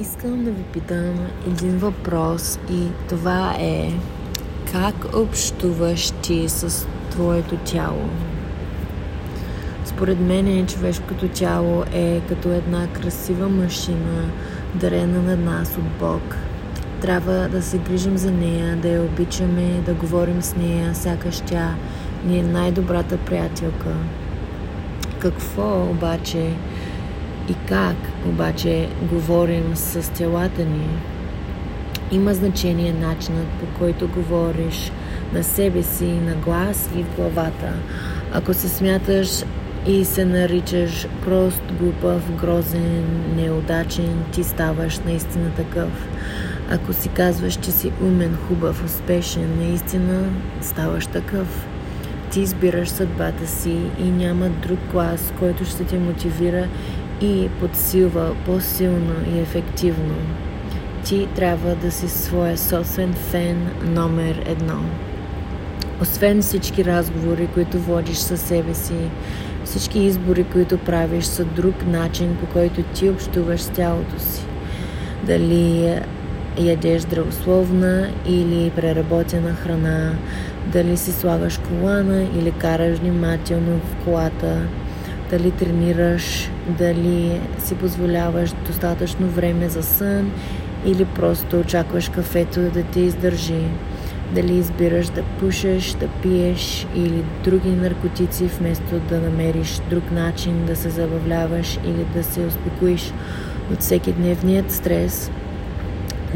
Искам да ви питам един въпрос и това е как общуваш ти с твоето тяло? Според мен човешкото тяло е като една красива машина, дарена на нас от Бог. Трябва да се грижим за нея, да я обичаме, да говорим с нея, сякаш тя ни е най-добрата приятелка. Какво обаче и как обаче говорим с телата ни. Има значение начинът по който говориш на себе си, на глас и в главата. Ако се смяташ и се наричаш прост, глупав, грозен, неудачен, ти ставаш наистина такъв. Ако си казваш, че си умен, хубав, успешен, наистина ставаш такъв. Ти избираш съдбата си и няма друг глас, който ще те мотивира и подсилва по-силно и ефективно. Ти трябва да си своя собствен фен номер едно. Освен всички разговори, които водиш със себе си, всички избори, които правиш, са друг начин, по който ти общуваш с тялото си. Дали ядеш здравословна или преработена храна, дали си слагаш колана или караш внимателно в колата, дали тренираш, дали си позволяваш достатъчно време за сън или просто очакваш кафето да те издържи. Дали избираш да пушеш, да пиеш или други наркотици, вместо да намериш друг начин да се забавляваш или да се успокоиш от всеки дневният стрес.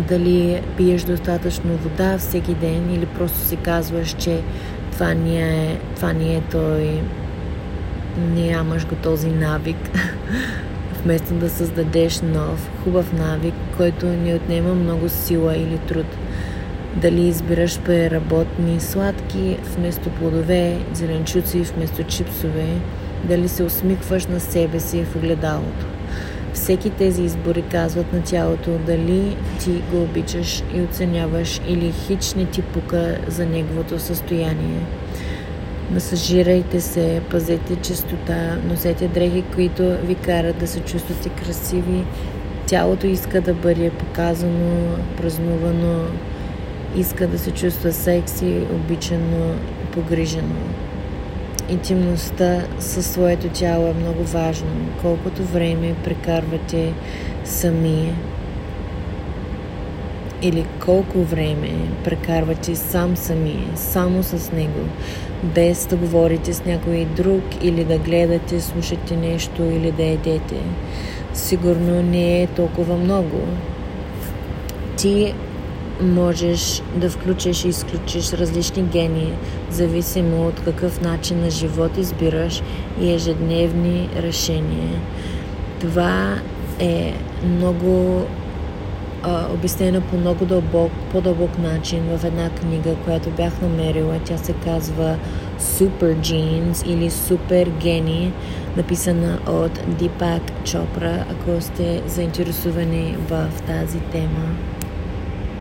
Дали пиеш достатъчно вода всеки ден или просто си казваш, че това ни е, това ни е той нямаш го този навик, вместо да създадеш нов, хубав навик, който ни отнема много сила или труд. Дали избираш преработни сладки вместо плодове, зеленчуци вместо чипсове, дали се усмихваш на себе си в огледалото. Всеки тези избори казват на тялото дали ти го обичаш и оценяваш или хич не ти пука за неговото състояние. Масажирайте се, пазете чистота, носете дрехи, които ви карат да се чувствате красиви. Тялото иска да бъде показано, празнувано, иска да се чувства секси, обичано, погрижено. Интимността със своето тяло е много важно. Колкото време прекарвате сами, или колко време прекарвате сам сами, само с него, без да говорите с някой друг или да гледате, слушате нещо или да едете. Сигурно не е толкова много. Ти можеш да включиш и изключиш различни гени, зависимо от какъв начин на живот избираш и ежедневни решения. Това е много а, обяснена по много дълбок, по-дълбок начин в една книга, която бях намерила. Тя се казва Super Genes или Супер гени, написана от Дипак Чопра, ако сте заинтересувани в тази тема.